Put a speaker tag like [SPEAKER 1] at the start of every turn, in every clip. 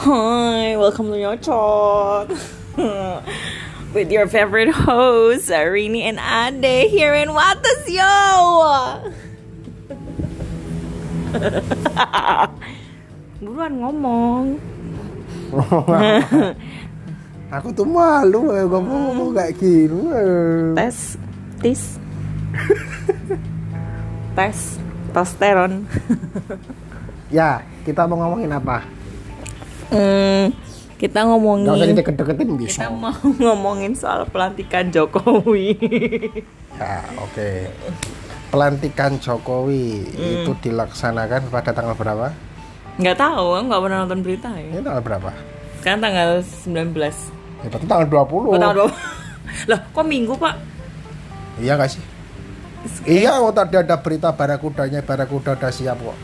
[SPEAKER 1] Hi, welcome to your talk with your favorite hosts, Rini and Ade here in Wates Yo. Buruan ngomong.
[SPEAKER 2] Aku tuh malu eh, ngomong-ngomong kayak gini. eh.
[SPEAKER 1] Tes, tis, tes, testosteron.
[SPEAKER 2] Ya, kita mau ngomongin apa?
[SPEAKER 1] Hmm, kita
[SPEAKER 2] Gak usah
[SPEAKER 1] ngomongin
[SPEAKER 2] deket-deketin bisa.
[SPEAKER 1] kita mau ngomongin soal pelantikan Jokowi.
[SPEAKER 2] Ya, oke. Pelantikan Jokowi itu dilaksanakan pada tanggal berapa?
[SPEAKER 1] Nggak tahu, aku nggak pernah nonton berita ya.
[SPEAKER 2] Ini tanggal berapa?
[SPEAKER 1] Sekarang tanggal 19
[SPEAKER 2] Ya, berarti tanggal 20.
[SPEAKER 1] Oh, tanggal 20 Lah, kok minggu pak?
[SPEAKER 2] Iya gak sih? Iya, oh, tadi ada berita barakudanya, barakuda udah siap kok.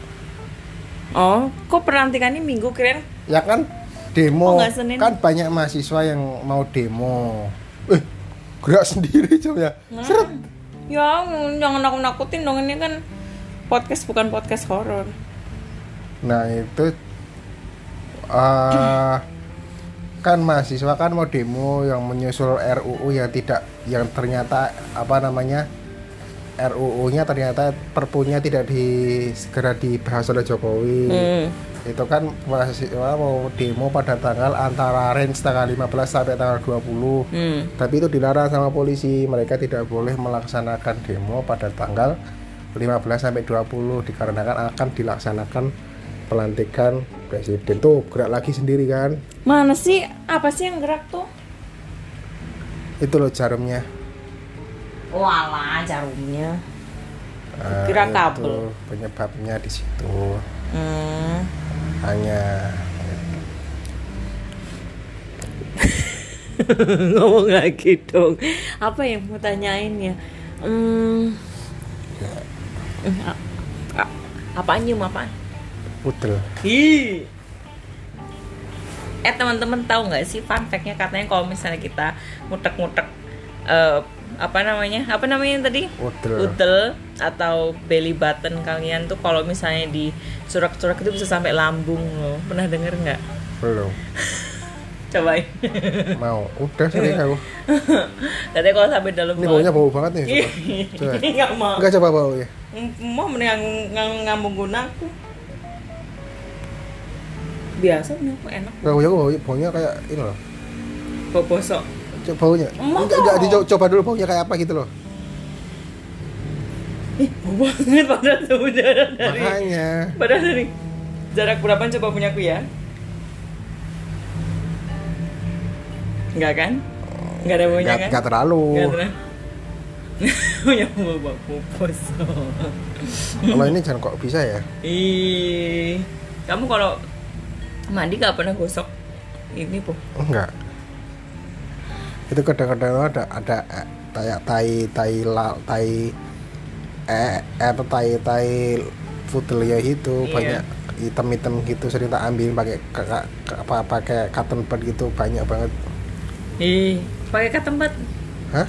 [SPEAKER 1] Oh, kok pelantikannya minggu keren?
[SPEAKER 2] Ya kan demo
[SPEAKER 1] Oh,
[SPEAKER 2] kan banyak mahasiswa yang mau demo. Eh, gerak sendiri jam ya. Seret.
[SPEAKER 1] Ya, jangan nakut-nakutin dong ini kan podcast bukan podcast horor.
[SPEAKER 2] Nah itu eh kan mahasiswa kan mau demo yang menyusul RUU yang tidak yang ternyata apa namanya RUU-nya ternyata perpunya tidak di segera dibahas oleh Jokowi.
[SPEAKER 1] Hmm.
[SPEAKER 2] Itu kan mahasiswa mau demo pada tanggal antara range tanggal 15 sampai tanggal 20.
[SPEAKER 1] Hmm.
[SPEAKER 2] Tapi itu dilarang sama polisi. Mereka tidak boleh melaksanakan demo pada tanggal 15 sampai 20 dikarenakan akan dilaksanakan pelantikan presiden. Tuh, gerak lagi sendiri kan.
[SPEAKER 1] Mana sih? Apa sih yang gerak tuh?
[SPEAKER 2] Itu loh jarumnya.
[SPEAKER 1] Walah, jarumnya.
[SPEAKER 2] Nah,
[SPEAKER 1] Kira
[SPEAKER 2] itu
[SPEAKER 1] kabel.
[SPEAKER 2] penyebabnya di situ.
[SPEAKER 1] Hmm.
[SPEAKER 2] Hanya
[SPEAKER 1] Ngomong lagi dong. Apa yang mau tanyain ya? Hmm. A- a- apaan nyium apaan?
[SPEAKER 2] pudel.
[SPEAKER 1] Hi. Eh teman-teman tahu nggak sih fun fact-nya katanya kalau misalnya kita mutek-mutek eh, apa namanya? Apa namanya yang tadi?
[SPEAKER 2] Udel.
[SPEAKER 1] Udel atau belly button kalian tuh kalau misalnya di surak-surak itu bisa sampai lambung loh. Pernah denger nggak?
[SPEAKER 2] Belum.
[SPEAKER 1] Cobain.
[SPEAKER 2] Mau. Udah sering aku.
[SPEAKER 1] Katanya kalau sampai dalam
[SPEAKER 2] Ini baunya bau banget nih. Coba.
[SPEAKER 1] Nggak mau.
[SPEAKER 2] Enggak coba bau ya.
[SPEAKER 1] Mau mendingan ng- ngambung gunaku. Biasa punya aku enak.
[SPEAKER 2] Baunya bau, baunya kayak ini loh.
[SPEAKER 1] Bau bosok.
[SPEAKER 2] Coba baunya. Enggak, enggak dicoba dulu baunya kayak apa gitu loh.
[SPEAKER 1] Ih, bau banget padahal jarak dari
[SPEAKER 2] Makanya.
[SPEAKER 1] Padahal dari jarak berapa coba punya aku ya? Enggak kan? Enggak ada baunya kan?
[SPEAKER 2] enggak terlalu.
[SPEAKER 1] Enggak ada. Punya bau bau bosok.
[SPEAKER 2] Kalau ini jangan kok bisa ya.
[SPEAKER 1] Ih, kamu kalau mandi gak pernah gosok ini po?
[SPEAKER 2] Enggak. Itu kadang-kadang ada ada eh, kayak tai tai la, tai eh eh, apa tai tai futelnya itu
[SPEAKER 1] Iya.
[SPEAKER 2] banyak hitam-hitam gitu sering tak ambil pakai ka- ka- ka- apa pakai cotton pad gitu banyak banget.
[SPEAKER 1] Ih, pakai katempat,
[SPEAKER 2] Hah?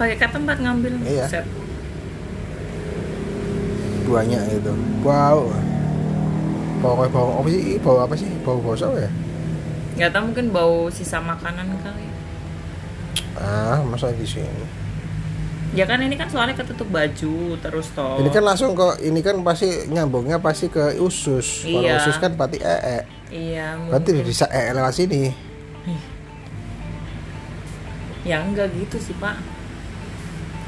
[SPEAKER 1] pakai katempat ngambil.
[SPEAKER 2] Iya.
[SPEAKER 1] Set.
[SPEAKER 2] Banyak gitu. Wow. Bau bau apa sih? Bau apa sih? Bau bosok ya?
[SPEAKER 1] Gak tau mungkin bau sisa makanan kali.
[SPEAKER 2] Ah, masa di sini.
[SPEAKER 1] Ya kan ini kan soalnya ketutup baju terus toh.
[SPEAKER 2] Ini kan langsung kok ini kan pasti nyambungnya pasti ke usus. Kalau
[SPEAKER 1] Iya.
[SPEAKER 2] usus kan berarti ee.
[SPEAKER 1] Iya.
[SPEAKER 2] Berarti
[SPEAKER 1] mungkin.
[SPEAKER 2] bisa ee lewat sini.
[SPEAKER 1] Ya enggak gitu sih pak.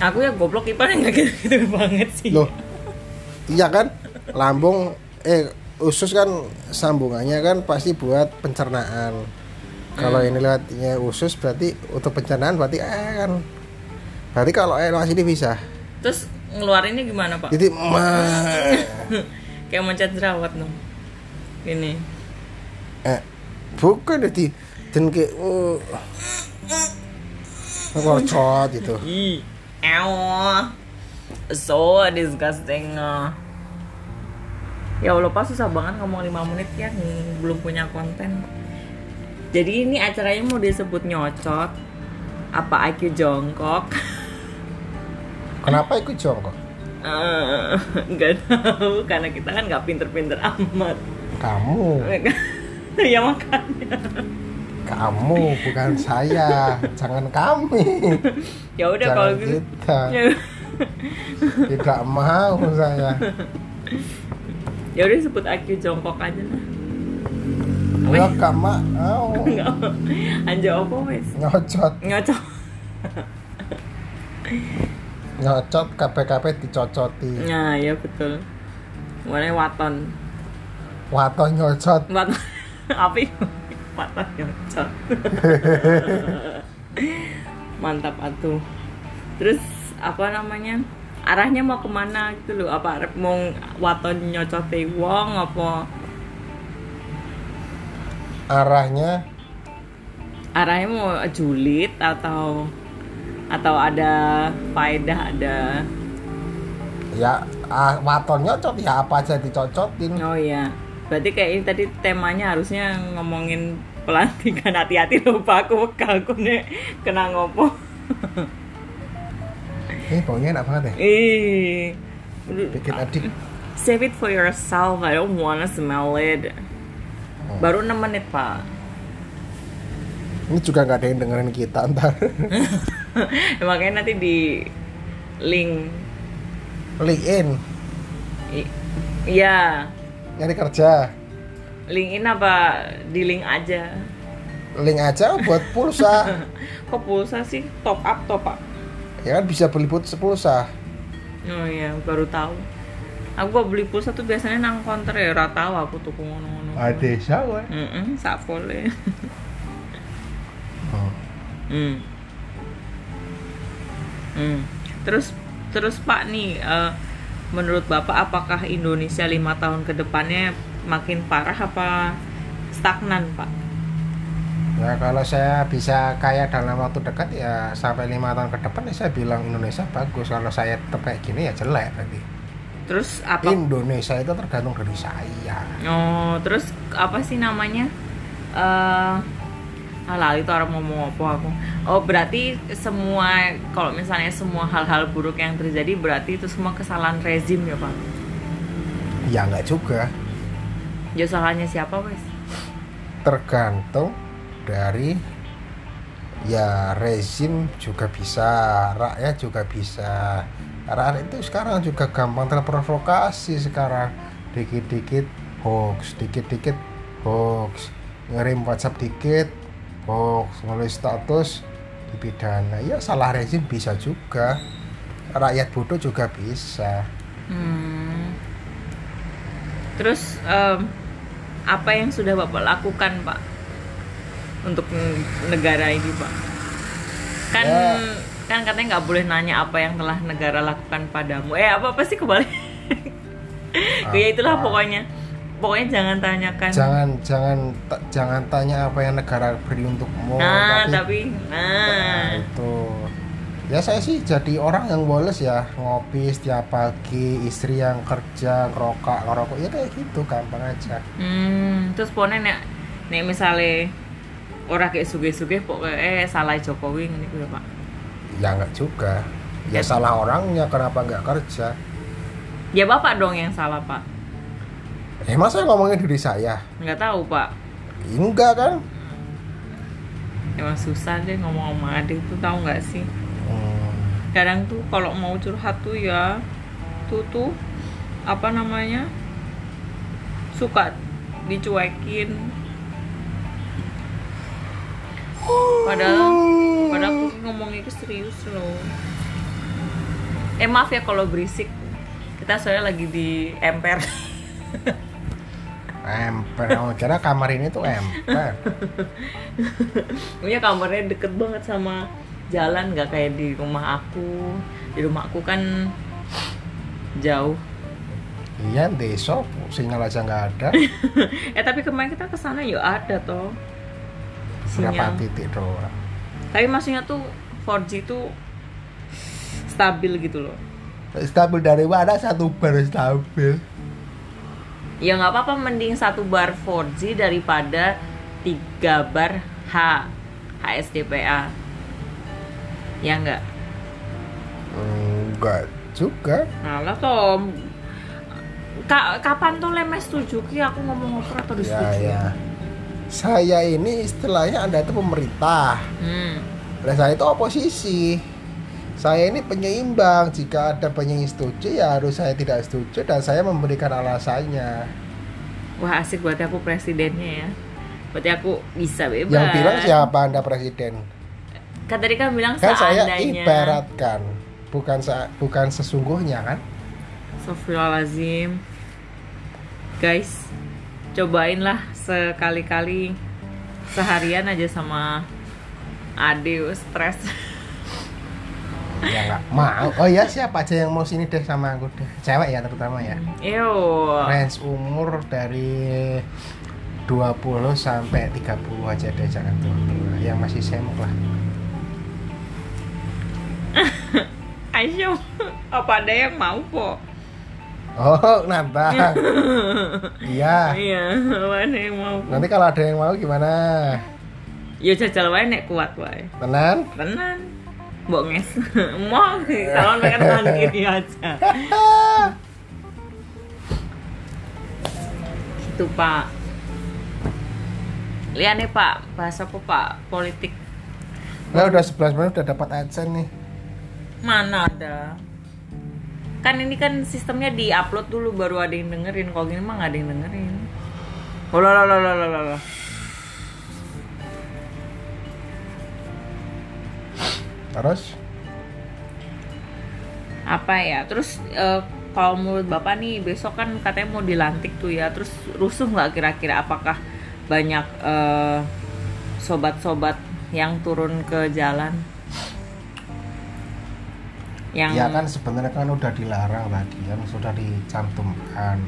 [SPEAKER 1] Aku ya goblok Ipan enggak gitu, banget sih.
[SPEAKER 2] Loh. Iya kan? Lambung eh usus kan sambungannya kan pasti buat pencernaan. Kalau ini lewatnya usus berarti untuk pencernaan berarti ee kan. Berarti kalau ee lewat sini bisa.
[SPEAKER 1] Terus ngeluarinnya gimana pak?
[SPEAKER 2] Jadi ma
[SPEAKER 1] Kayak mencet jerawat dong. Ini.
[SPEAKER 2] eh bukan jadi dan kayak uh, ngorcot gitu.
[SPEAKER 1] Ih, so disgusting. Ya Allah, pas susah banget ngomong 5 menit ya, ng- belum punya konten. Jadi ini acaranya mau disebut nyocot, apa IQ jongkok?
[SPEAKER 2] Kenapa ikut jongkok?
[SPEAKER 1] Eh, nggak tahu karena kita kan nggak pinter-pinter amat.
[SPEAKER 2] Kamu.
[SPEAKER 1] ya makanya.
[SPEAKER 2] Kamu bukan saya. Jangan kami.
[SPEAKER 1] Ya udah kalau gitu.
[SPEAKER 2] kita.
[SPEAKER 1] Ya,
[SPEAKER 2] tidak mau saya.
[SPEAKER 1] Ya udah sebut IQ jongkok aja lah
[SPEAKER 2] gak mau
[SPEAKER 1] Enggak. Anjo apa wes?
[SPEAKER 2] nyocot
[SPEAKER 1] Ngocok.
[SPEAKER 2] nyocot KPKP dicocoti
[SPEAKER 1] Nah, ya betul. Mana waton.
[SPEAKER 2] waton nyocot
[SPEAKER 1] Waton. Apa itu? Waton nyocot. Mantap atuh. Terus apa namanya? Arahnya mau ke mana gitu loh? Apa mau waton nyocote wong apa?
[SPEAKER 2] Arahnya
[SPEAKER 1] Arahnya mau julid atau atau ada faedah ada
[SPEAKER 2] ya ah, waton nyocot ya apa aja dicocotin
[SPEAKER 1] Oh iya. Berarti kayak ini tadi temanya harusnya ngomongin pelantikan hati-hati lupa aku bekal aku nih kena ngopo.
[SPEAKER 2] ini baunya enak banget ya
[SPEAKER 1] Ih.
[SPEAKER 2] bikin adik
[SPEAKER 1] Save it for yourself. I don't wanna smell it. Baru 6 menit, Pak.
[SPEAKER 2] ini juga nggak ada yang dengerin kita ntar
[SPEAKER 1] Ya, Makanya nanti di link
[SPEAKER 2] link in
[SPEAKER 1] I- Iya,
[SPEAKER 2] nyari kerja
[SPEAKER 1] link in apa di link aja.
[SPEAKER 2] link aja buat pulsa
[SPEAKER 1] Kok pulsa sih? Top up, top up.
[SPEAKER 2] ya kan bisa beli pulsa pulsa
[SPEAKER 1] Oh iya, baru tahu. Aku beli pulsa tuh biasanya nang counter ya, ora tahu aku tuh ngono-ngono.
[SPEAKER 2] ada siapa
[SPEAKER 1] Heeh, sak boleh.
[SPEAKER 2] Hmm.
[SPEAKER 1] Hmm. Hmm. Terus terus Pak nih, eh, menurut Bapak apakah Indonesia lima tahun ke depannya makin parah apa stagnan Pak?
[SPEAKER 2] ya kalau saya bisa kaya dalam waktu dekat ya sampai lima tahun ke depan ya saya bilang Indonesia bagus kalau saya tetap kayak gini ya jelek berarti
[SPEAKER 1] Terus apa?
[SPEAKER 2] Indonesia itu tergantung dari saya
[SPEAKER 1] Oh, terus apa sih namanya? Eh Alah itu orang ngomong apa aku Oh berarti semua Kalau misalnya semua hal-hal buruk yang terjadi Berarti itu semua kesalahan rezim ya Pak?
[SPEAKER 2] ya nggak juga
[SPEAKER 1] Ya salahnya siapa wes?
[SPEAKER 2] tergantung dari ya rezim juga bisa rakyat juga bisa rakyat itu sekarang juga gampang terprovokasi sekarang dikit-dikit hoax dikit-dikit hoax ngirim WhatsApp dikit hoax nulis status dipidana ya salah rezim bisa juga rakyat bodoh juga bisa
[SPEAKER 1] Hmm. Terus em, apa yang sudah Bapak lakukan Pak untuk negara ini Pak? Kan
[SPEAKER 2] Ya.
[SPEAKER 1] Kan katanya nggak boleh nanya apa yang telah negara lakukan padamu. Eh apa apa sih kebalik? ya itulah pokoknya. Pokoknya jangan tanyakan.
[SPEAKER 2] jangan jangan ta- jangan tanya apa yang negara beri untukmu
[SPEAKER 1] nah,
[SPEAKER 2] tapi
[SPEAKER 1] tapi
[SPEAKER 2] Nah,
[SPEAKER 1] nah.
[SPEAKER 2] itu ya saya sih jadi orang yang boles ya ngopi setiap pagi istri yang kerja ngerokok ngerokok ya kayak gitu gampang aja
[SPEAKER 1] Hmm, terus pokoknya nek nek misalnya orang kayak suge-suge pokoknya eh salah Jokowi ini ya Pak.
[SPEAKER 2] Ya nggak juga ya
[SPEAKER 1] Ya.
[SPEAKER 2] salah orangnya kenapa nggak kerja
[SPEAKER 1] Ya Bapak dong yang salah Pak.
[SPEAKER 2] eh masa ngomongin diri saya
[SPEAKER 1] Nggak tahu Pak.
[SPEAKER 2] enggak kan
[SPEAKER 1] Emang susah deh ngomong sama adik tuh tahu nggak sih?
[SPEAKER 2] Hmm,
[SPEAKER 1] Kadang tuh kalau mau curhat tuh ya tuh tuh apa namanya suka dicuekin. Padahal padahal aku ngomongnya ke serius loh. Eh maaf ya kalau berisik. Kita soalnya lagi di emper.
[SPEAKER 2] emper Kamu kira kamar ini tuh emper
[SPEAKER 1] Punya kamarnya deket banget sama jalan nggak kayak di rumah aku. Di rumah aku kan jauh.
[SPEAKER 2] iya besok sinyal aja nggak ada
[SPEAKER 1] eh tapi kemarin kita ke sana ya ada toh
[SPEAKER 2] berapa
[SPEAKER 1] sinyal.
[SPEAKER 2] titik doang
[SPEAKER 1] Tapi maksudnya tuh 4G tuh stabil gitu loh.
[SPEAKER 2] stabil dari mana satu bar stabil
[SPEAKER 1] Ya nggak apa-apa mending satu bar 4G daripada tiga bar H HSDPA. Ya nggak.
[SPEAKER 2] enggak juga
[SPEAKER 1] Nah lah toh. Ka kapan tuh lemes setuju ki aku ngomong operator
[SPEAKER 2] ya
[SPEAKER 1] setuju.
[SPEAKER 2] ya saya ini istilahnya anda itu pemerintah.
[SPEAKER 1] Hmm.
[SPEAKER 2] dan saya itu oposisi. Saya ini penyeimbang. Jika ada yang setuju ya harus saya tidak setuju dan saya memberikan alasannya.
[SPEAKER 1] Wah asik berarti aku presidennya ya. Berarti aku bisa bebas.
[SPEAKER 2] Yang bilang siapa anda presiden?
[SPEAKER 1] Kan tadi kan bilang
[SPEAKER 2] kan saya ibaratkan. Bukan sa- bukan sesungguhnya kan?
[SPEAKER 1] Astagfirullahaladzim. Guys Cobain lah sekali-kali Seharian aja sama Ade stres.
[SPEAKER 2] Ya nggak mau. Oh ya siapa aja yang mau sini deh sama aku deh. Cewek ya terutama ya.
[SPEAKER 1] Yo
[SPEAKER 2] range umur dari 20 sampai 30 aja deh jangan tua yang masih semuk lah.
[SPEAKER 1] Aisyah Apa ada yang mau po?
[SPEAKER 2] Oh nantang iya.
[SPEAKER 1] Iya ada yang mau.
[SPEAKER 2] Nanti kalau ada yang mau gimana?
[SPEAKER 1] Ya jajal wae nek kuat wae.
[SPEAKER 2] Tenan?
[SPEAKER 1] Tenan. Mbok nges. Mau Calon pengen tangan kiri aja. Gitu pak. Lihat nih pak Bahas apa pak? Politik.
[SPEAKER 2] Nah udah 11 menit udah dapat adsense nih.
[SPEAKER 1] Mana ada Kan ini kan sistemnya di upload dulu baru ada yang dengerin. Kalau gini mah gak ada yang dengerin. Oh lah lah lah lah lah lah.
[SPEAKER 2] Terus?
[SPEAKER 1] Apa ya? Terus eh, kalau menurut bapak nih besok kan katanya mau dilantik tuh ya. Terus rusuh nggak kira-kira? Apakah banyak eh, sobat-sobat yang turun ke jalan yang
[SPEAKER 2] ya kan sebenarnya kan udah dilarang tadi kan sudah dicantumkan.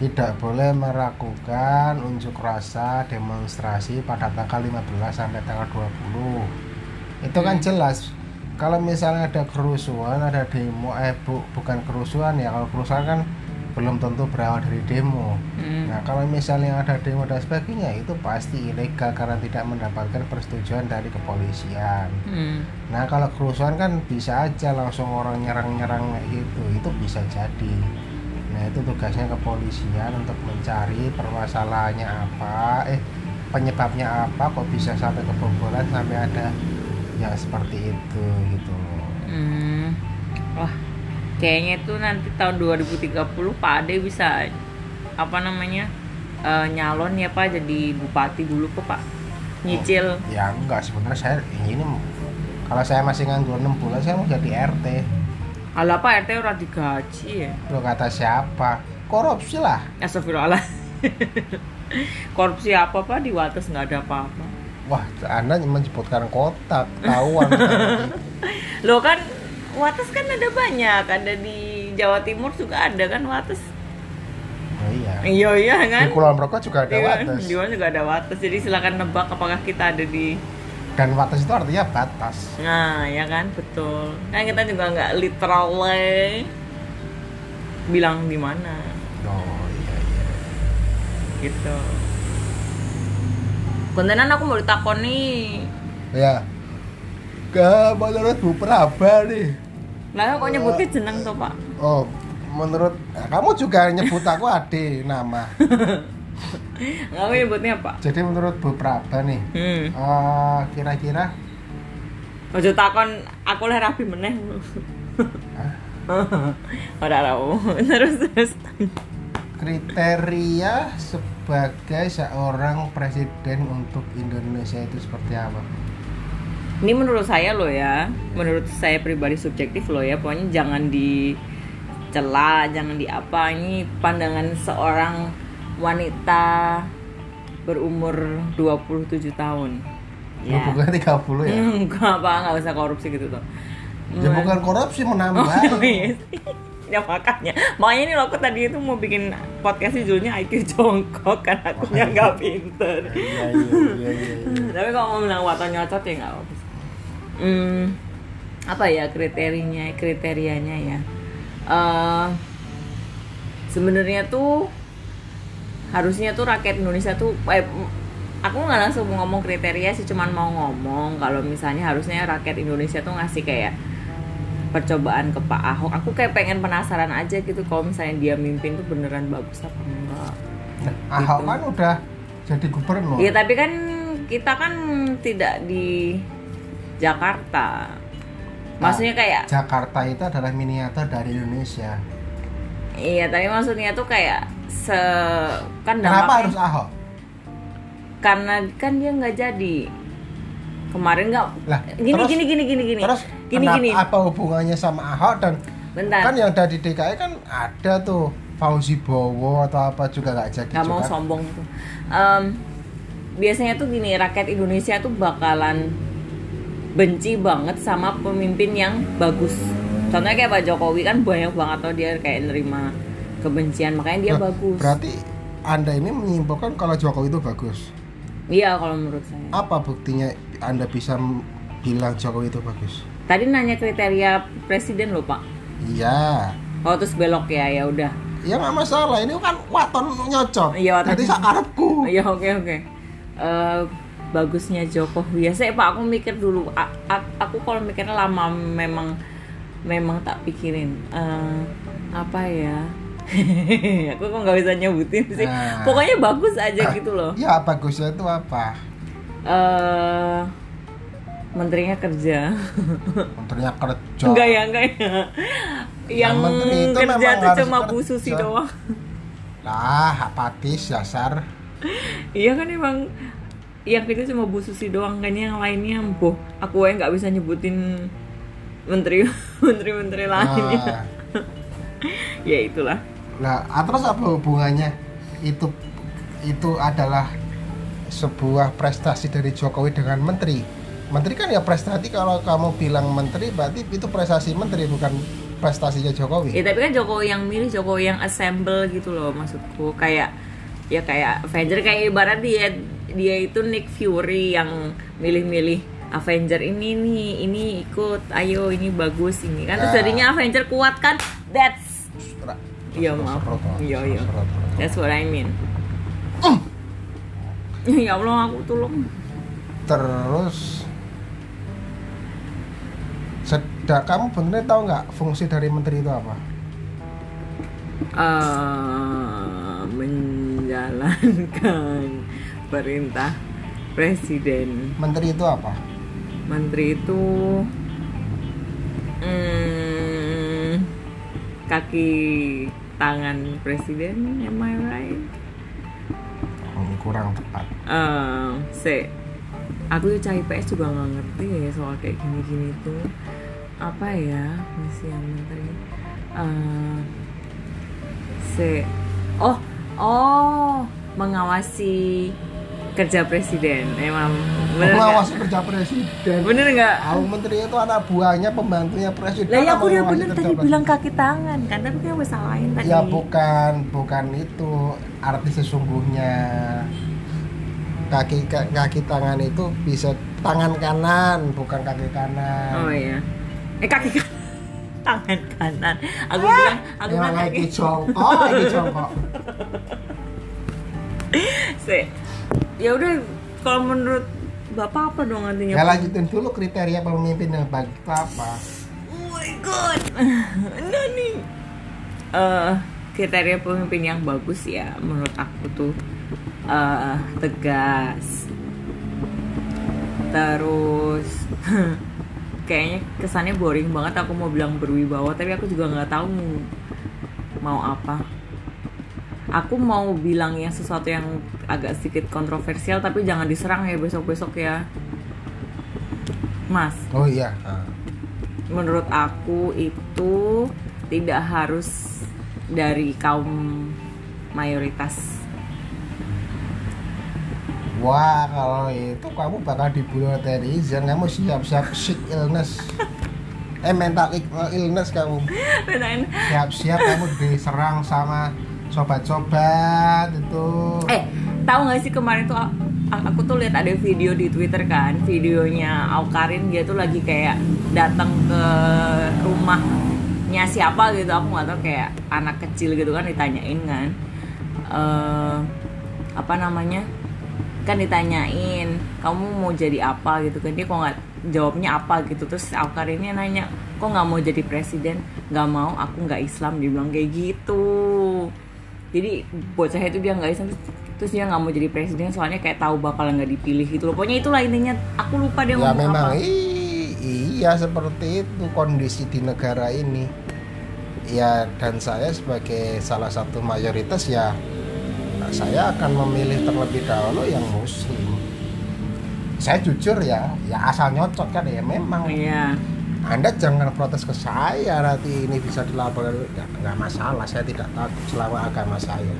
[SPEAKER 2] Tidak boleh melakukan unjuk rasa demonstrasi pada tanggal 15 sampai tanggal 20 itu kan
[SPEAKER 1] Hmm.
[SPEAKER 2] jelas. Kalau misalnya ada kerusuhan ada demo eh bu, bukan kerusuhan ya kalau kerusuhan kan belum tentu berawal dari demo
[SPEAKER 1] Hmm.
[SPEAKER 2] nah kalau misalnya ada demo dan sebagainya itu pasti ilegal karena tidak mendapatkan persetujuan dari kepolisian
[SPEAKER 1] Hmm.
[SPEAKER 2] Nah kalau kerusuhan kan bisa aja langsung orang nyerang-nyerang kayak gitu, itu bisa jadi. Nah itu tugasnya kepolisian untuk mencari permasalahannya apa, eh penyebabnya apa, kok bisa sampai kebobolan sampai ada ya seperti itu gitu.
[SPEAKER 1] Kayaknya itu nanti tahun 2030 Pak Ade bisa apa namanya eh, nyalon ya Pak jadi bupati dulu kok Pak nyicil
[SPEAKER 2] Ya enggak sebenarnya saya ini kalau saya masih nganggur 6 bulan saya mau jadi RT.
[SPEAKER 1] Alah Pak RT ora digaji ya
[SPEAKER 2] Lo kata siapa? Korupsi lah.
[SPEAKER 1] Astagfirullah Korupsi apa Pak di Wates nggak ada apa-apa
[SPEAKER 2] Wah, Anda menyebutkan kotak, tahuan.
[SPEAKER 1] Lo kan Wates kan ada banyak Ada di Jawa Timur juga ada kan Wates
[SPEAKER 2] oh iya.
[SPEAKER 1] Iya iya kan
[SPEAKER 2] Di Kulon Progo juga ada
[SPEAKER 1] Iya,
[SPEAKER 2] wates.
[SPEAKER 1] Di juga ada Wates Jadi silakan nebak apakah kita ada di
[SPEAKER 2] dan batas itu artinya batas
[SPEAKER 1] Nah, ya kan, betul. Kan kita juga nggak literally bilang di mana,
[SPEAKER 2] oh iya iya
[SPEAKER 1] gitu. Kontenan aku mau ditakon nih.
[SPEAKER 2] ya ke menurut Bu Praba nih
[SPEAKER 1] Lah kok nyebutnya jeneng tuh, Pak?
[SPEAKER 2] oh menurut nah, kamu juga nyebut aku Ade nama
[SPEAKER 1] Kamu nyebutnya apa?
[SPEAKER 2] jadi menurut Bu Praba nih
[SPEAKER 1] Hmm.
[SPEAKER 2] eh, kira-kira
[SPEAKER 1] Ojo takon aku lah rapi meneh. Ora tahu. Terus terus.
[SPEAKER 2] kriteria sebagai seorang presiden untuk Indonesia itu seperti apa
[SPEAKER 1] Ini menurut saya loh ya, menurut saya pribadi subjektif loh ya. Pokoknya jangan dicela, jangan di apa. Ini pandangan seorang wanita berumur 27 tahun.
[SPEAKER 2] ya. bukan 30 ya
[SPEAKER 1] Enggak apa, nggak usah korupsi gitu tuh.
[SPEAKER 2] ya bukan korupsi menambah
[SPEAKER 1] Oh, iya sih. Ya makanya, makanya ini loh aku tadi itu mau bikin podcast judulnya IQ jongkok kan akunya nggak pinter.
[SPEAKER 2] iya iya iya iya iya.
[SPEAKER 1] Tapi kalau mau bilang wato nyocot ya nggak apa Hmm, apa ya kriterianya kriterianya ya? Eh, Sebenarnya tuh harusnya tuh rakyat Indonesia tuh, eh, aku nggak langsung ngomong kriteria sih, cuman mau ngomong kalau misalnya harusnya rakyat Indonesia tuh ngasih kayak percobaan ke Pak Ahok. Aku kayak pengen penasaran aja gitu kalau misalnya dia mimpin tuh beneran bagus apa enggak.
[SPEAKER 2] Nah, Ahok
[SPEAKER 1] Gitu.
[SPEAKER 2] kan udah jadi gubernur
[SPEAKER 1] Iya tapi kan kita kan tidak di Jakarta. Maksudnya kayak
[SPEAKER 2] Jakarta itu adalah miniatur dari Indonesia.
[SPEAKER 1] Iya tapi maksudnya tuh kayak se kan
[SPEAKER 2] kenapa harus Ahok?
[SPEAKER 1] Karena kan dia nggak jadi. Kemarin nggak
[SPEAKER 2] Lah,
[SPEAKER 1] gini,
[SPEAKER 2] terus-
[SPEAKER 1] gini gini gini gini.
[SPEAKER 2] terus
[SPEAKER 1] gini
[SPEAKER 2] kenapa,
[SPEAKER 1] gini.
[SPEAKER 2] apa hubungannya sama Ahok dan
[SPEAKER 1] bentar.
[SPEAKER 2] kan yang dari DKI kan ada tuh Fauzi Bowo atau apa juga nggak jadi
[SPEAKER 1] nggak mau sombong tuh. Em, biasanya tuh gini rakyat Indonesia tuh bakalan benci banget sama pemimpin yang bagus. Contohnya kayak Pak Jokowi kan banyak banget tuh dia kayak nerima kebencian makanya dia
[SPEAKER 2] Loh,
[SPEAKER 1] bagus.
[SPEAKER 2] berarti anda ini menyimpulkan kalau Jokowi itu bagus?
[SPEAKER 1] Iya kalau menurut saya.
[SPEAKER 2] Apa buktinya anda bisa bilang Jokowi itu bagus?
[SPEAKER 1] Tadi nanya kriteria presiden loh Pak.
[SPEAKER 2] Iya.
[SPEAKER 1] Oh terus belok ya ya udah.
[SPEAKER 2] Ya nggak masalah. Ini kan waton nyocok.
[SPEAKER 1] Iya, waton.
[SPEAKER 2] jadi sakarepku
[SPEAKER 1] Iya oke oke. Eh, bagusnya Jokowi ya saya pak aku mikir dulu. A- a- aku kalau mikirnya lama memang memang tak pikirin Eh, apa ya. aku kok nggak bisa nyebutin sih.
[SPEAKER 2] Nah.
[SPEAKER 1] Pokoknya bagus aja gitu loh.
[SPEAKER 2] ya bagusnya itu apa
[SPEAKER 1] Eh menterinya kerja.
[SPEAKER 2] menterinya kerja
[SPEAKER 1] enggak ya enggak ya. Yang
[SPEAKER 2] menteri itu
[SPEAKER 1] kerja
[SPEAKER 2] harus
[SPEAKER 1] cuma Bu. Susi doang.
[SPEAKER 2] lah apatis dasar
[SPEAKER 1] Iya kan emang yang itu cuma Bu Susi doang kan yang lainnya boh aku yang nggak bisa nyebutin menteri menteri menteri lainnya
[SPEAKER 2] Nah,
[SPEAKER 1] ya itulah.
[SPEAKER 2] Lah, ah, terus apa hubungannya? Itu itu adalah sebuah prestasi dari Jokowi dengan menteri. Menteri kan ya prestasi kalau kamu bilang menteri berarti itu prestasi menteri bukan prestasinya Jokowi.
[SPEAKER 1] ya tapi kan Jokowi yang milih Jokowi yang assemble gitu loh maksudku. Kayak ya kayak Avenger kayak ibarat dia dia itu Nick Fury yang milih-milih Avenger ini nih ini ikut ayo ini bagus ini kan terus
[SPEAKER 2] Nah.
[SPEAKER 1] jadinya Avenger kuat kan that's Iya, maaf. Iya, iya. that's what I mean ya Allah aku tolong
[SPEAKER 2] Terus sedang kamu benernya tahu nggak fungsi dari menteri itu apa?
[SPEAKER 1] eh menjalankan perintah presiden.
[SPEAKER 2] Menteri itu apa?
[SPEAKER 1] Menteri itu hmm, kaki tangan presiden, am I right?
[SPEAKER 2] Hmm, kurang tepat.
[SPEAKER 1] Eh, se, aku cah IPS juga nggak ngerti ya soal kayak gini-gini tuh apa ya misi yang menteri. Eh, se, oh, oh, mengawasi kerja presiden, emang bener?
[SPEAKER 2] Mengawasi kerja presiden.
[SPEAKER 1] Bener nggak?
[SPEAKER 2] Aku menteri itu anak buahnya pembantunya presiden.
[SPEAKER 1] Lah ya aku udah bener tadi
[SPEAKER 2] presiden.
[SPEAKER 1] bilang kaki tangan kan, tapi kan salahin tadi.
[SPEAKER 2] Ya bukan, bukan itu arti sesungguhnya. Kaki ka- kaki tangan itu bisa tangan kanan, bukan kaki kanan.
[SPEAKER 1] Oh iya. Eh kaki kanan. Tangan kanan. Aku bilang, aku
[SPEAKER 2] Yang
[SPEAKER 1] bilang
[SPEAKER 2] lagi
[SPEAKER 1] kaki.
[SPEAKER 2] jongkok, lagi jongkok.
[SPEAKER 1] Ya udah kalau menurut Bapak apa dong artinya?
[SPEAKER 2] Ya lanjutin dulu kriteria pemimpin yang baik itu apa?
[SPEAKER 1] Oh my god. Nani. Eh kriteria pemimpin yang bagus ya menurut aku tuh eh tegas. Terus kayaknya kesannya boring banget aku mau bilang berwibawa tapi aku juga nggak tahu mau apa. Aku mau bilang yang sesuatu yang agak sedikit kontroversial tapi jangan diserang ya besok-besok ya. Mas
[SPEAKER 2] Oh iya. ah.
[SPEAKER 1] menurut aku itu tidak harus dari kaum mayoritas.
[SPEAKER 2] Wah kalau itu kamu bakal dibully netizen, kamu siap-siap sick illness. Eh mental ill- illness kamu. Siap-siap kamu diserang sama sobat-sobat itu.
[SPEAKER 1] eh, tahu nggak sih kemarin tuh aku tuh lihat ada video di Twitter kan, videonya Aukarin dia tuh lagi kayak datang ke rumahnya siapa gitu, aku nggak tahu kayak anak kecil gitu kan ditanyain kan, eh apa namanya? kan ditanyain kamu mau jadi apa? gitu kan. Dia kok nggak jawabnya apa gitu. Terus Aukarinnya nanya kok nggak mau jadi presiden? Nggak mau aku nggak Islam. Dia bilang kayak gitu jadi bocah itu dia nggak Islam terus dia nggak mau jadi presiden soalnya kayak tahu bakal nggak dipilih gitu loh. Pokoknya itulah intinya aku lupa dia
[SPEAKER 2] ya
[SPEAKER 1] ngomong
[SPEAKER 2] memang.
[SPEAKER 1] apa.
[SPEAKER 2] Iya seperti itu kondisi di negara ini. Ya dan saya sebagai salah satu mayoritas ya saya akan memilih terlebih dahulu yang muslim. Saya jujur ya ya asal nyocok kan ya memang.
[SPEAKER 1] Iya
[SPEAKER 2] anda jangan protes ke saya nanti ini bisa dilaporkan. Nggak, nggak masalah saya tidak takut selama agama saya.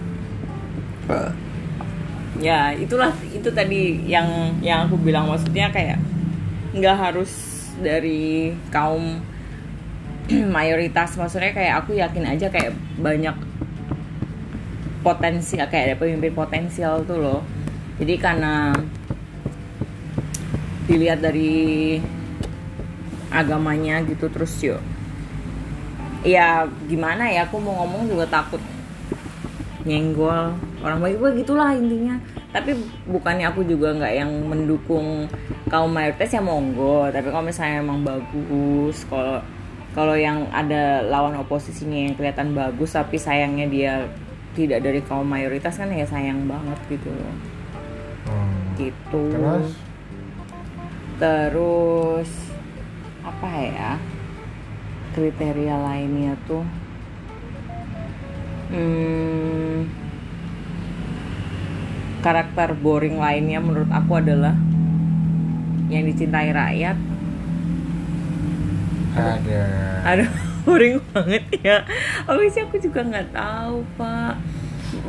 [SPEAKER 1] Ya itulah itu tadi yang yang aku bilang. Maksudnya kayak nggak harus dari kaum mayoritas. Maksudnya kayak aku yakin aja kayak banyak potensi kayak ada pemimpin potensial tuh loh. Jadi karena dilihat dari agamanya gitu terus yuk ya gimana ya aku mau ngomong juga takut nyenggol. Orang baik gue gitulah intinya. Tapi bukannya aku juga nggak yang mendukung kaum mayoritas ya monggo. Tapi kalau misalnya emang bagus kalau kalau yang ada lawan oposisinya yang kelihatan bagus tapi sayangnya dia tidak dari kaum mayoritas kan ya sayang banget gitu loh.
[SPEAKER 2] Hmm.
[SPEAKER 1] gitu.
[SPEAKER 2] Terus?
[SPEAKER 1] Terus apa ya? Kriteria lainnya tuh hmm, karakter boring lainnya menurut aku adalah yang dicintai rakyat.
[SPEAKER 2] Ada.
[SPEAKER 1] Aduh boring banget ya. Sih? Aku juga nggak tahu pak.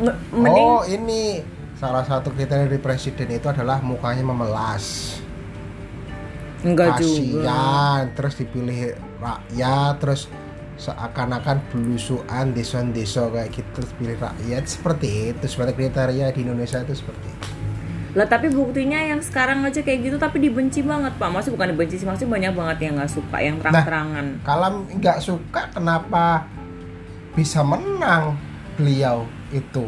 [SPEAKER 1] M- mending
[SPEAKER 2] oh ini salah satu kriteria dari presiden itu adalah mukanya memelas
[SPEAKER 1] enggak juga.
[SPEAKER 2] kasihan terus dipilih rakyat terus seakan-akan belusuan desa-desa kayak gitu terus pilih rakyat. Seperti itu seperti kriteria di Indonesia itu seperti itu.
[SPEAKER 1] Lah tapi buktinya yang sekarang aja kayak gitu tapi dibenci banget pak. Maksudnya bukan dibenci sih maksudnya banyak banget yang nggak suka yang terang-terangan.
[SPEAKER 2] kalau nggak suka kenapa bisa menang beliau itu?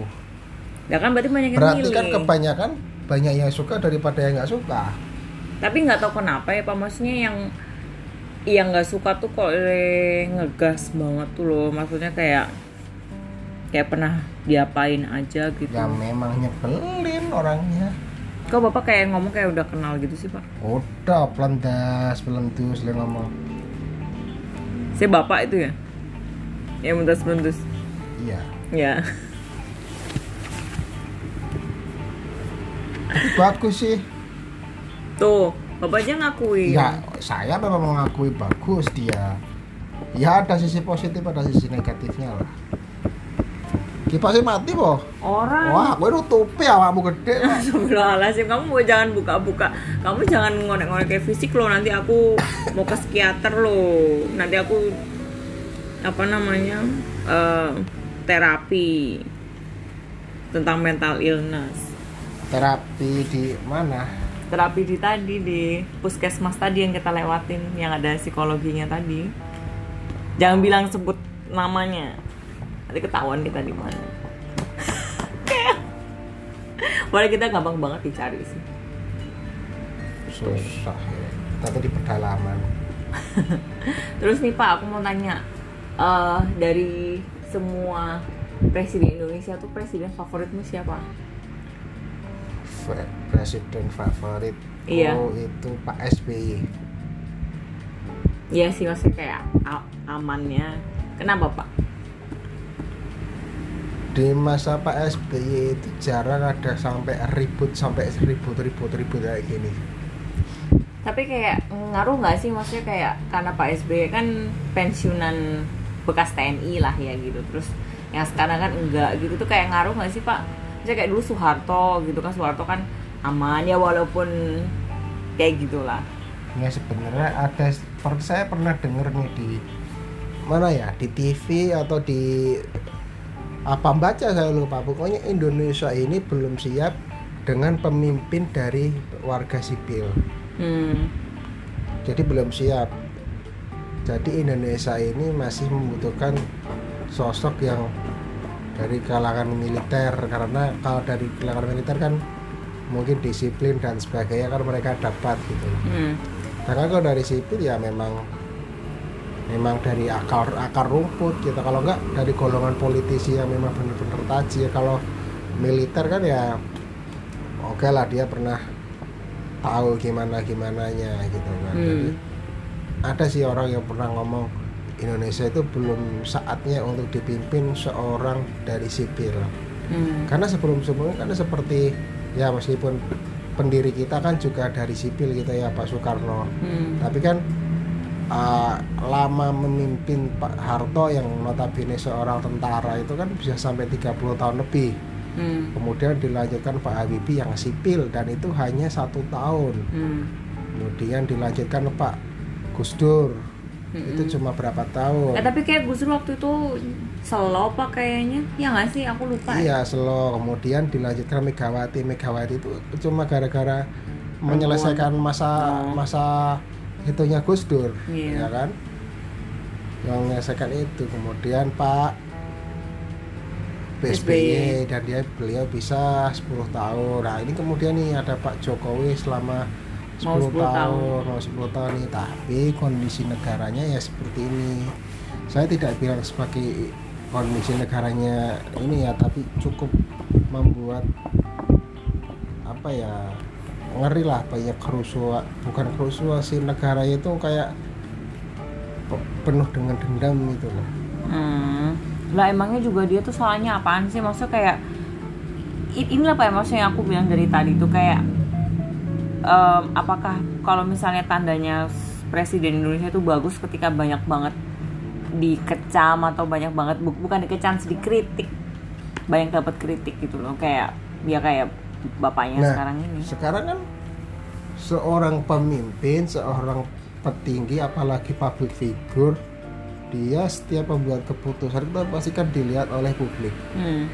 [SPEAKER 1] Ya kan berarti banyak yang
[SPEAKER 2] berarti
[SPEAKER 1] milih.
[SPEAKER 2] kan kebanyakan banyak yang suka daripada yang nggak suka
[SPEAKER 1] tapi nggak tahu kenapa ya pak. Maksudnya yang yang nggak suka tuh kok ngegas banget tuh loh. Maksudnya kayak kayak pernah diapain aja gitu.
[SPEAKER 2] Ya memang nyebelin orangnya.
[SPEAKER 1] Kok bapak kayak ngomong kayak udah kenal gitu sih pak?
[SPEAKER 2] Udah pelendas pelendus dia ngomong.
[SPEAKER 1] Saya bapak itu ya? Yang mentas mentus
[SPEAKER 2] iya.
[SPEAKER 1] Ya.
[SPEAKER 2] Tapi bagus sih
[SPEAKER 1] tuh bapak aja ngakuin
[SPEAKER 2] ya saya memang mengakui bagus dia. Ya ada sisi positif ada sisi negatifnya lah. Kipasnya mati boh
[SPEAKER 1] orang.
[SPEAKER 2] Wah gue nutupi awakmu gede.
[SPEAKER 1] Astagfirullahaladzim, kamu mau jangan buka-buka. Kamu jangan ngonek-ngonek kayak fisik loh Nanti aku mau ke psikiater loh. Nanti aku Apa namanya eh, Terapi Tentang mental illness.
[SPEAKER 2] Terapi di mana
[SPEAKER 1] Terapi di tadi Di puskesmas tadi yang kita lewatin Yang ada psikologinya tadi. Jangan bilang sebut namanya. Nanti ketahuan kita di mana. Kayak Padahal kita gampang banget dicari sih.
[SPEAKER 2] Susah ya. Tapi di pedalaman.
[SPEAKER 1] Terus nih Pak, aku mau tanya eh dari semua presiden Indonesia tuh presiden favoritmu siapa?
[SPEAKER 2] Presiden favorit
[SPEAKER 1] Iya.
[SPEAKER 2] oh itu Pak SBY
[SPEAKER 1] Iya sih maksudnya kayak amannya. Kenapa Pak?
[SPEAKER 2] di masa Pak SBY itu jarang ada sampai ribut sampai ribut ribut ribut kayak gini
[SPEAKER 1] Tapi kayak ngaruh nggak sih maksudnya kayak karena Pak SBY kan pensiunan bekas TNI lah ya gitu. Terus yang sekarang kan enggak gitu tuh kayak ngaruh nggak sih Pak? Misalnya kayak dulu Soeharto gitu kan Soeharto kan aman ya walaupun kayak gitulah.
[SPEAKER 2] ya sebenarnya ada saya pernah denger nih di mana ya di TV atau di apa baca saya lupa pokoknya Indonesia ini belum siap dengan pemimpin dari warga sipil
[SPEAKER 1] Hmm.
[SPEAKER 2] jadi belum siap jadi Indonesia ini masih membutuhkan sosok yang dari kalangan militer karena kalau dari kalangan militer kan mungkin disiplin dan sebagainya kan mereka dapat gitu
[SPEAKER 1] Hmm.
[SPEAKER 2] Karena kalau dari sipil ya memang memang dari akar akar rumput gitu. Kalau enggak dari golongan politisi yang memang benar-benar tajir. Kalau militer kan ya oke lah dia pernah tahu gimana gimananya gitu kan
[SPEAKER 1] Hmm.
[SPEAKER 2] Jadi, ada sih orang yang pernah ngomong Indonesia itu belum saatnya untuk dipimpin seorang dari sipil
[SPEAKER 1] Hmm.
[SPEAKER 2] karena sebelum sebelumnya kan seperti ya meskipun pendiri kita kan juga dari sipil gitu ya Pak Soekarno
[SPEAKER 1] Hmm.
[SPEAKER 2] tapi kan uh, lama memimpin Pak Harto yang notabene seorang tentara itu kan bisa sampai 30 tahun lebih
[SPEAKER 1] Hmm.
[SPEAKER 2] kemudian dilanjutkan Pak Habibie yang sipil dan itu hanya satu tahun
[SPEAKER 1] Hmm.
[SPEAKER 2] kemudian dilanjutkan Pak Gus Dur
[SPEAKER 1] Mm-mm.
[SPEAKER 2] itu cuma berapa tahun.
[SPEAKER 1] Eh tapi kayak Gus Dur waktu itu slow pak kayaknya? Ya nggak sih? Aku lupa.
[SPEAKER 2] Iya slow kemudian dilanjutkan Megawati. Megawati itu cuma gara-gara menyelesaikan masa
[SPEAKER 1] Oh.
[SPEAKER 2] masa itunya Gus Dur
[SPEAKER 1] Iya.
[SPEAKER 2] ya kan? Yang menyelesaikan itu. Kemudian Pak BSBY dan dia beliau bisa 10 tahun. Nah ini kemudian nih ada Pak Jokowi selama 10,
[SPEAKER 1] Mau 10
[SPEAKER 2] tahun,
[SPEAKER 1] tahun.
[SPEAKER 2] mau 10 tahun nih tapi kondisi negaranya ya seperti ini saya tidak bilang sebagai kondisi negaranya ini ya tapi cukup membuat apa ya ngeri lah banyak kerusuhan bukan kerusuhan sih negara itu kayak pe- penuh dengan dendam gitu loh
[SPEAKER 1] Hmm. Lah emangnya juga dia tuh soalnya apaan sih? Maksudnya kayak inilah pak ya maksudnya yang aku bilang dari tadi tuh kayak em, apakah kalau misalnya tandanya presiden Indonesia itu bagus ketika banyak banget dikecam atau banyak banget bu- bukan dikecam sih dikritik. Banyak dapat kritik gitu loh kayak ya kayak bapaknya
[SPEAKER 2] Nah,
[SPEAKER 1] sekarang ini.
[SPEAKER 2] sekarang kan seorang pemimpin seorang petinggi apalagi public figure dia setiap membuat keputusan itu pasti kan dilihat oleh publik.
[SPEAKER 1] Hmm.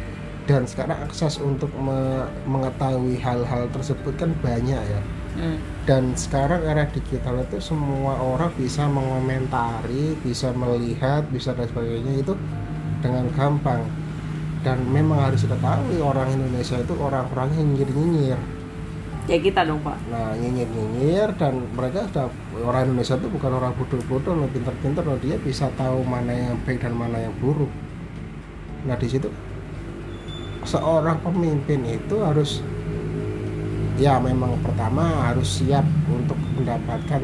[SPEAKER 2] dan sekarang akses untuk me- mengetahui hal-hal tersebut kan banyak ya
[SPEAKER 1] Hmm.
[SPEAKER 2] dan sekarang era digital itu semua orang bisa mengomentari bisa melihat bisa dan sebagainya itu dengan gampang. Dan memang harus diketahui orang Indonesia itu orang-orang yang nyinyir-nyinyir.
[SPEAKER 1] Ya kita dong pak.
[SPEAKER 2] Nah nyinyir-nyinyir dan mereka sudah orang Indonesia itu bukan orang bodoh-bodoh loh pinter-pinter loh dia bisa tahu mana yang baik dan mana yang buruk. Nah di situ seorang pemimpin itu harus ya memang pertama harus siap untuk mendapatkan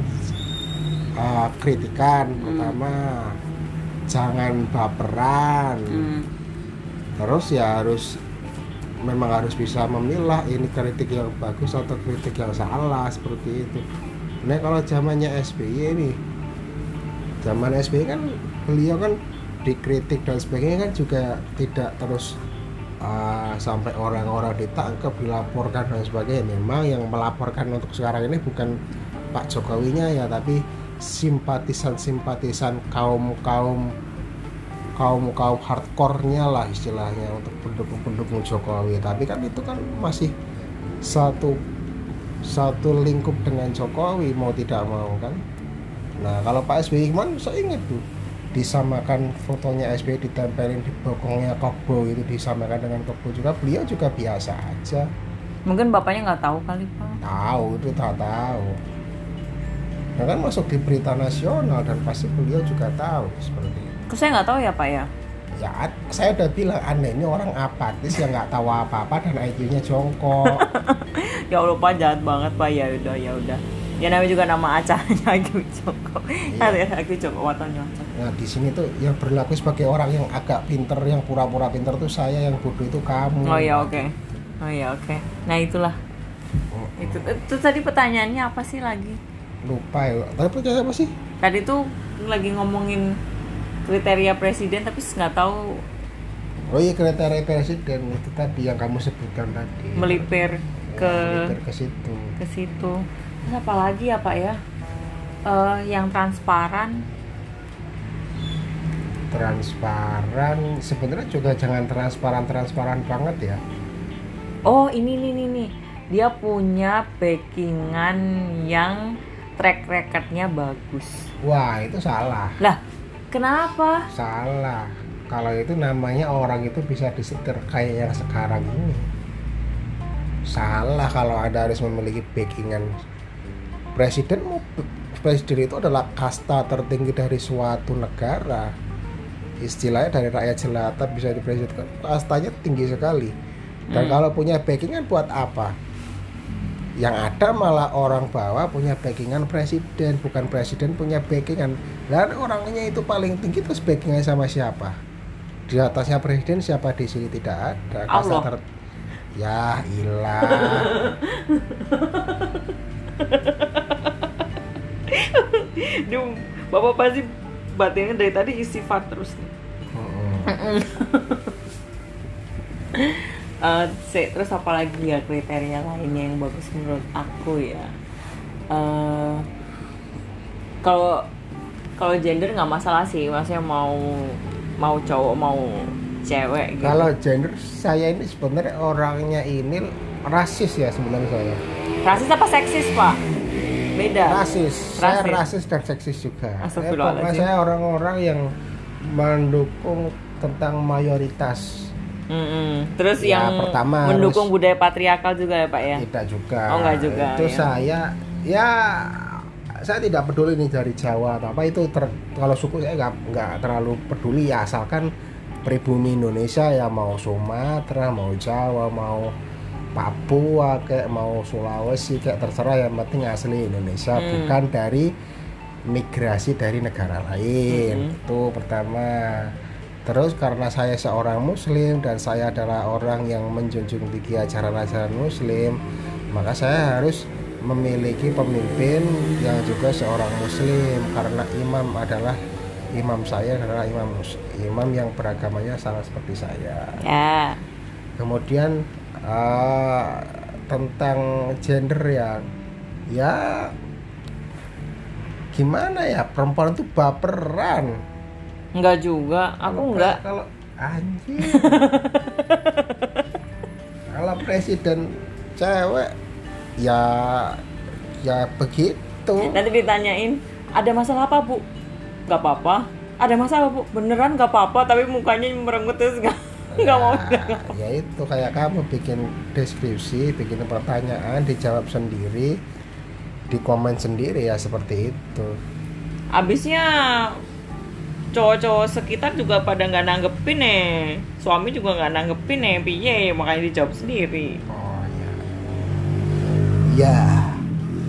[SPEAKER 2] uh, kritikan
[SPEAKER 1] Hmm.
[SPEAKER 2] pertama jangan baperan
[SPEAKER 1] hmm.
[SPEAKER 2] terus ya harus memang harus bisa memilah ini kritik yang bagus atau kritik yang salah seperti itu nah kalau zamannya SBY ini zaman SBY kan beliau kan dikritik dan sebagainya kan juga tidak terus uh, sampai orang-orang ditangkap dilaporkan dan sebagainya. Memang yang melaporkan untuk sekarang ini bukan Pak Jokowinya ya tapi simpatisan-simpatisan kaum-kaum kaum kaum hardcore-nya lah istilahnya untuk pendukung-pendukung Jokowi. Tapi kan itu kan masih satu satu lingkup dengan Jokowi mau tidak mau kan. Nah kalau Pak SBY kemarin saya ingat tuh disamakan fotonya SBY ditempelin di bokongnya Kokbo itu disamakan dengan Kokbo juga. Beliau juga biasa aja.
[SPEAKER 1] Mungkin bapaknya nggak tahu kali pak.
[SPEAKER 2] Tahu itu tak tahu. Nah kan masuk di berita nasional dan pasti beliau juga tahu seperti itu.
[SPEAKER 1] Kok saya nggak tahu ya pak ya?
[SPEAKER 2] Ya saya udah bilang anda ini orang apatis yang nggak tahu apa-apa dan IQ-nya jongkok.
[SPEAKER 1] Ya Allah pak jahat banget pak. Ya udah ya udah. Ya namanya juga nama acaranya Aku Joko
[SPEAKER 2] Iya.
[SPEAKER 1] ada Aku Joko Waton Nyocok
[SPEAKER 2] nah di sini tuh yang berlaku sebagai orang yang agak pinter yang pura-pura pinter tuh saya yang bodoh itu kamu.
[SPEAKER 1] Oh ya oke. Oh ya oke. Nah itulah.
[SPEAKER 2] Oh,
[SPEAKER 1] itu itu tadi pertanyaannya apa sih lagi?
[SPEAKER 2] Lupa ya tapi percaya apa sih?
[SPEAKER 1] Tadi tuh lagi ngomongin kriteria presiden tapi nggak tahu.
[SPEAKER 2] Oh iya kriteria presiden. Itu tadi yang kamu sebutkan tadi.
[SPEAKER 1] Melipir ke
[SPEAKER 2] Melipir ke situ.
[SPEAKER 1] ke situ. Terus apa lagi ya pak ya? Eh, yang transparan
[SPEAKER 2] transparan. Sebenarnya juga jangan transparan transparan banget ya.
[SPEAKER 1] Oh ini nih nih nih dia punya backingan yang track recordnya bagus.
[SPEAKER 2] Wah itu salah.
[SPEAKER 1] Lah kenapa?
[SPEAKER 2] Salah. Kalau itu namanya orang itu bisa disetir kayak yang sekarang ini. Salah kalau anda harus memiliki backingan. Presiden presiden itu adalah kasta tertinggi dari suatu negara istilahnya dari rakyat jelata bisa dipresiden kastanya tinggi sekali. Dan
[SPEAKER 1] Hmm.
[SPEAKER 2] kalau punya backingan buat apa? Yang ada malah orang bawah punya backingan presiden bukan presiden punya backingan. Dan orangnya itu paling tinggi terus backingannya sama siapa? Di atasnya presiden siapa di sini tidak ada? Kasta
[SPEAKER 1] Allah.
[SPEAKER 2] ter- ya ilah.
[SPEAKER 1] Duh, bapak pasti batinnya dari tadi istifat terus nih.
[SPEAKER 2] Mm-mm.
[SPEAKER 1] Eh, se- terus apa lagi ya kriteria lainnya yang bagus menurut aku ya Eh, kalau kalau gender nggak masalah sih maksudnya mau mau cowok mau cewek gitu
[SPEAKER 2] kalau gender saya ini sebenarnya orangnya ini rasis ya sebenarnya saya
[SPEAKER 1] rasis apa seksis pak beda
[SPEAKER 2] rasis saya
[SPEAKER 1] Rasis.
[SPEAKER 2] rasis dan seksis juga Eh,
[SPEAKER 1] Astagfirullahaladzim.
[SPEAKER 2] pokoknya saya orang-orang yang mendukung tentang mayoritas
[SPEAKER 1] Mm-mm. terus
[SPEAKER 2] Ya,
[SPEAKER 1] yang
[SPEAKER 2] pertama
[SPEAKER 1] mendukung
[SPEAKER 2] harus-
[SPEAKER 1] budaya patriarkal juga ya pak ya
[SPEAKER 2] tidak juga
[SPEAKER 1] Oh, enggak juga,
[SPEAKER 2] itu
[SPEAKER 1] ya.
[SPEAKER 2] saya ya saya tidak peduli nih dari Jawa atau apa itu ter- kalau suku saya nggak nggak terlalu peduli ya asalkan pribumi Indonesia ya mau Sumatera mau Jawa mau Papua kayak mau Sulawesi kayak terserah yang penting asli Indonesia
[SPEAKER 1] Hmm.
[SPEAKER 2] bukan dari migrasi dari negara lain
[SPEAKER 1] Mhm.
[SPEAKER 2] itu pertama terus karena saya seorang muslim dan saya adalah orang yang menjunjung tinggi ajaran-ajaran muslim maka saya harus memiliki pemimpin yang juga seorang muslim karena imam adalah imam saya adalah imam imam yang beragamanya sama seperti saya
[SPEAKER 1] ya
[SPEAKER 2] kemudian eh, tentang gender ya ya gimana ya? Perempuan itu baperan.
[SPEAKER 1] Enggak juga aku
[SPEAKER 2] Kalau
[SPEAKER 1] enggak
[SPEAKER 2] kalau anjir kalau presiden cewek ya ya begitu.
[SPEAKER 1] Nanti ditanyain ada masalah apa bu? Nggak apa-apa. Ada masalah bu. Beneran nggak apa-apa tapi mukanya merenggut terus nggak nggak mau
[SPEAKER 2] Nah, ya itu kayak kamu bikin deskripsi bikin pertanyaan dijawab sendiri di komen sendiri ya seperti itu.
[SPEAKER 1] Abisnya cowok-cowok sekitar juga pada nggak nanggepin nih suami juga nggak nanggepin nih piye makanya dijawab sendiri.
[SPEAKER 2] Oh ya ya.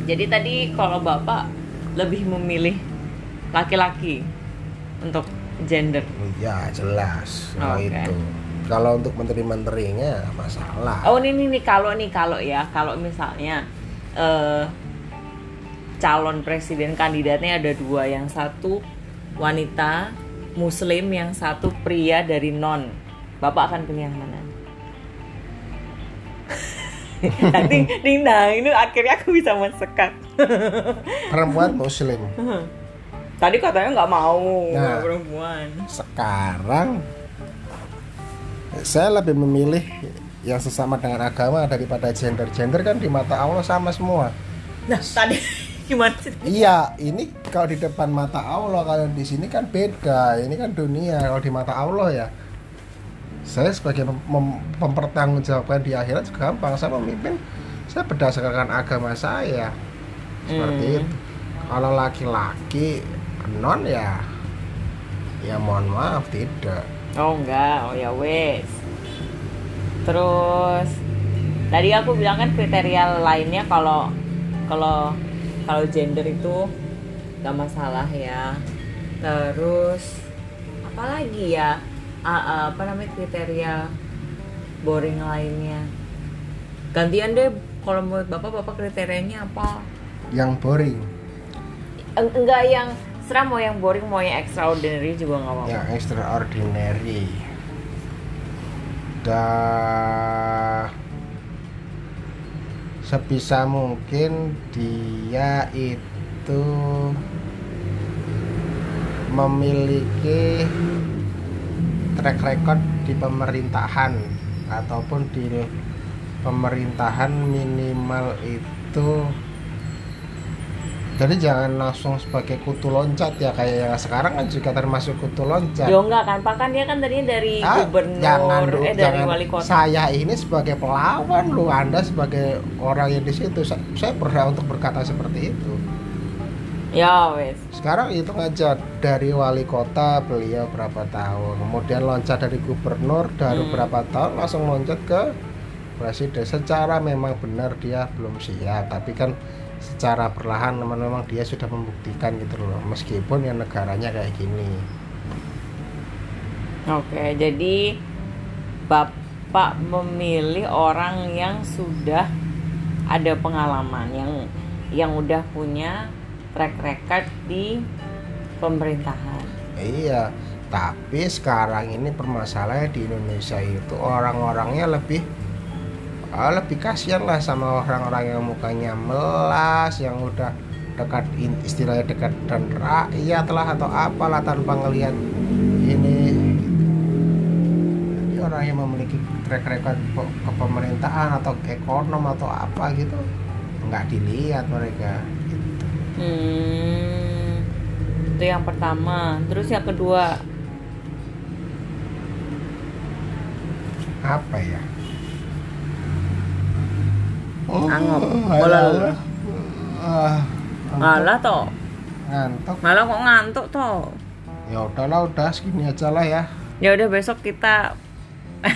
[SPEAKER 1] Jadi tadi kalau bapak lebih memilih laki-laki untuk gender?
[SPEAKER 2] Ya jelas. Kalau
[SPEAKER 1] Oke.
[SPEAKER 2] itu kalau untuk menteri-menterinya masalah
[SPEAKER 1] Oh ini nih kalau nih kalau ya kalau misalnya eh calon presiden kandidatnya ada dua yang satu wanita muslim yang satu pria dari non bapak akan pilih yang mana? Nanti ding dang ini akhirnya aku bisa mensekat.
[SPEAKER 2] perempuan muslim
[SPEAKER 1] Tadi katanya nggak mau
[SPEAKER 2] Nah.
[SPEAKER 1] perempuan.
[SPEAKER 2] sekarang saya lebih memilih yang sesama dengan agama daripada gender gender kan di mata Allah sama semua.
[SPEAKER 1] Nah tadi gimana sih?
[SPEAKER 2] iya ini kalau di depan mata Allah kalau di sini kan beda. Ini kan dunia kalau di mata Allah ya. Saya sebagai mem- mem- mempertanggungjawabkan di akhirat juga gampang. Saya memimpin saya berdasarkan agama saya. Seperti
[SPEAKER 1] Hmm.
[SPEAKER 2] itu. Kalau laki-laki non ya ya mohon maaf tidak
[SPEAKER 1] Oh enggak, oh ya wes. Terus tadi aku bilang kan kriteria lainnya kalau kalau kalau gender itu nggak masalah ya. Terus apa lagi ya? A- apa namanya kriteria boring lainnya? Gantian deh kalau menurut bapak bapak kriterianya apa?
[SPEAKER 2] yang boring
[SPEAKER 1] Eng- enggak yang serah mau yang boring mau yang extraordinary juga nggak apa-apa.
[SPEAKER 2] yang extraordinary dah sebisa mungkin dia itu memiliki track record di pemerintahan ataupun di pemerintahan minimal itu jadi jangan langsung sebagai kutu loncat ya kayak yang sekarang kan juga termasuk kutu loncat
[SPEAKER 1] Yo enggak kan, Pak kan dia kan tadinya dari
[SPEAKER 2] Ah,
[SPEAKER 1] gubernur,
[SPEAKER 2] jangan
[SPEAKER 1] eh dari
[SPEAKER 2] jangan.
[SPEAKER 1] wali kota.
[SPEAKER 2] Saya ini sebagai pelawan lu, Anda sebagai orang yang di situ. Sa- Saya berhak untuk berkata seperti itu.
[SPEAKER 1] Ya wes.
[SPEAKER 2] Sekarang itu aja dari wali kota beliau berapa tahun, kemudian loncat dari gubernur dari
[SPEAKER 1] Hmm.
[SPEAKER 2] berapa tahun langsung loncat ke presiden secara memang benar dia belum siap tapi kan secara perlahan memang memang dia sudah membuktikan gitu loh meskipun yang negaranya kayak gini
[SPEAKER 1] Oke, jadi Bapak memilih orang yang sudah ada pengalaman, yang yang udah punya track record di pemerintahan.
[SPEAKER 2] iya tapi sekarang ini permasalahannya di Indonesia itu orang-orangnya lebih ah, lebih kasihan lah sama orang-orang yang mukanya melas yang udah dekat istilahnya dekat dan rakyat lah atau apalah tanpa ngelihat ini jadi orang yang memiliki track record pe- kepemerintahan atau ekonom atau apa gitu nggak dilihat mereka gitu.
[SPEAKER 1] Hmm, itu yang pertama. Terus yang kedua,
[SPEAKER 2] apa ya
[SPEAKER 1] Angop. Bola lu.
[SPEAKER 2] alah. Ah,
[SPEAKER 1] malah toh,
[SPEAKER 2] ngantuk
[SPEAKER 1] malah kok ngantuk toh.
[SPEAKER 2] ya udahlah udah segini aja lah ya
[SPEAKER 1] Ya udah besok kita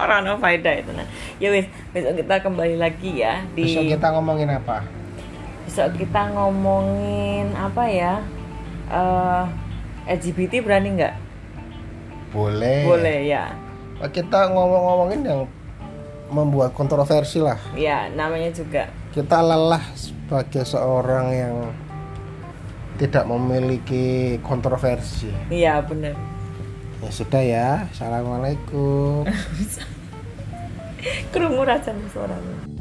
[SPEAKER 1] orang no faedah itu nah. Ya wis, besok kita kembali lagi ya di
[SPEAKER 2] besok kita ngomongin apa
[SPEAKER 1] besok kita ngomongin apa ya? eh LGBT berani nggak?
[SPEAKER 2] boleh
[SPEAKER 1] Boleh ya.
[SPEAKER 2] kita ngomong-ngomongin yang membuat kontroversi lah.
[SPEAKER 1] Ya, namanya juga.
[SPEAKER 2] kita lelah sebagai seorang yang tidak memiliki kontroversi.
[SPEAKER 1] Iya, bener
[SPEAKER 2] ya sudah ya. Assalamualaikum.
[SPEAKER 1] Kerumuh raja suaranya.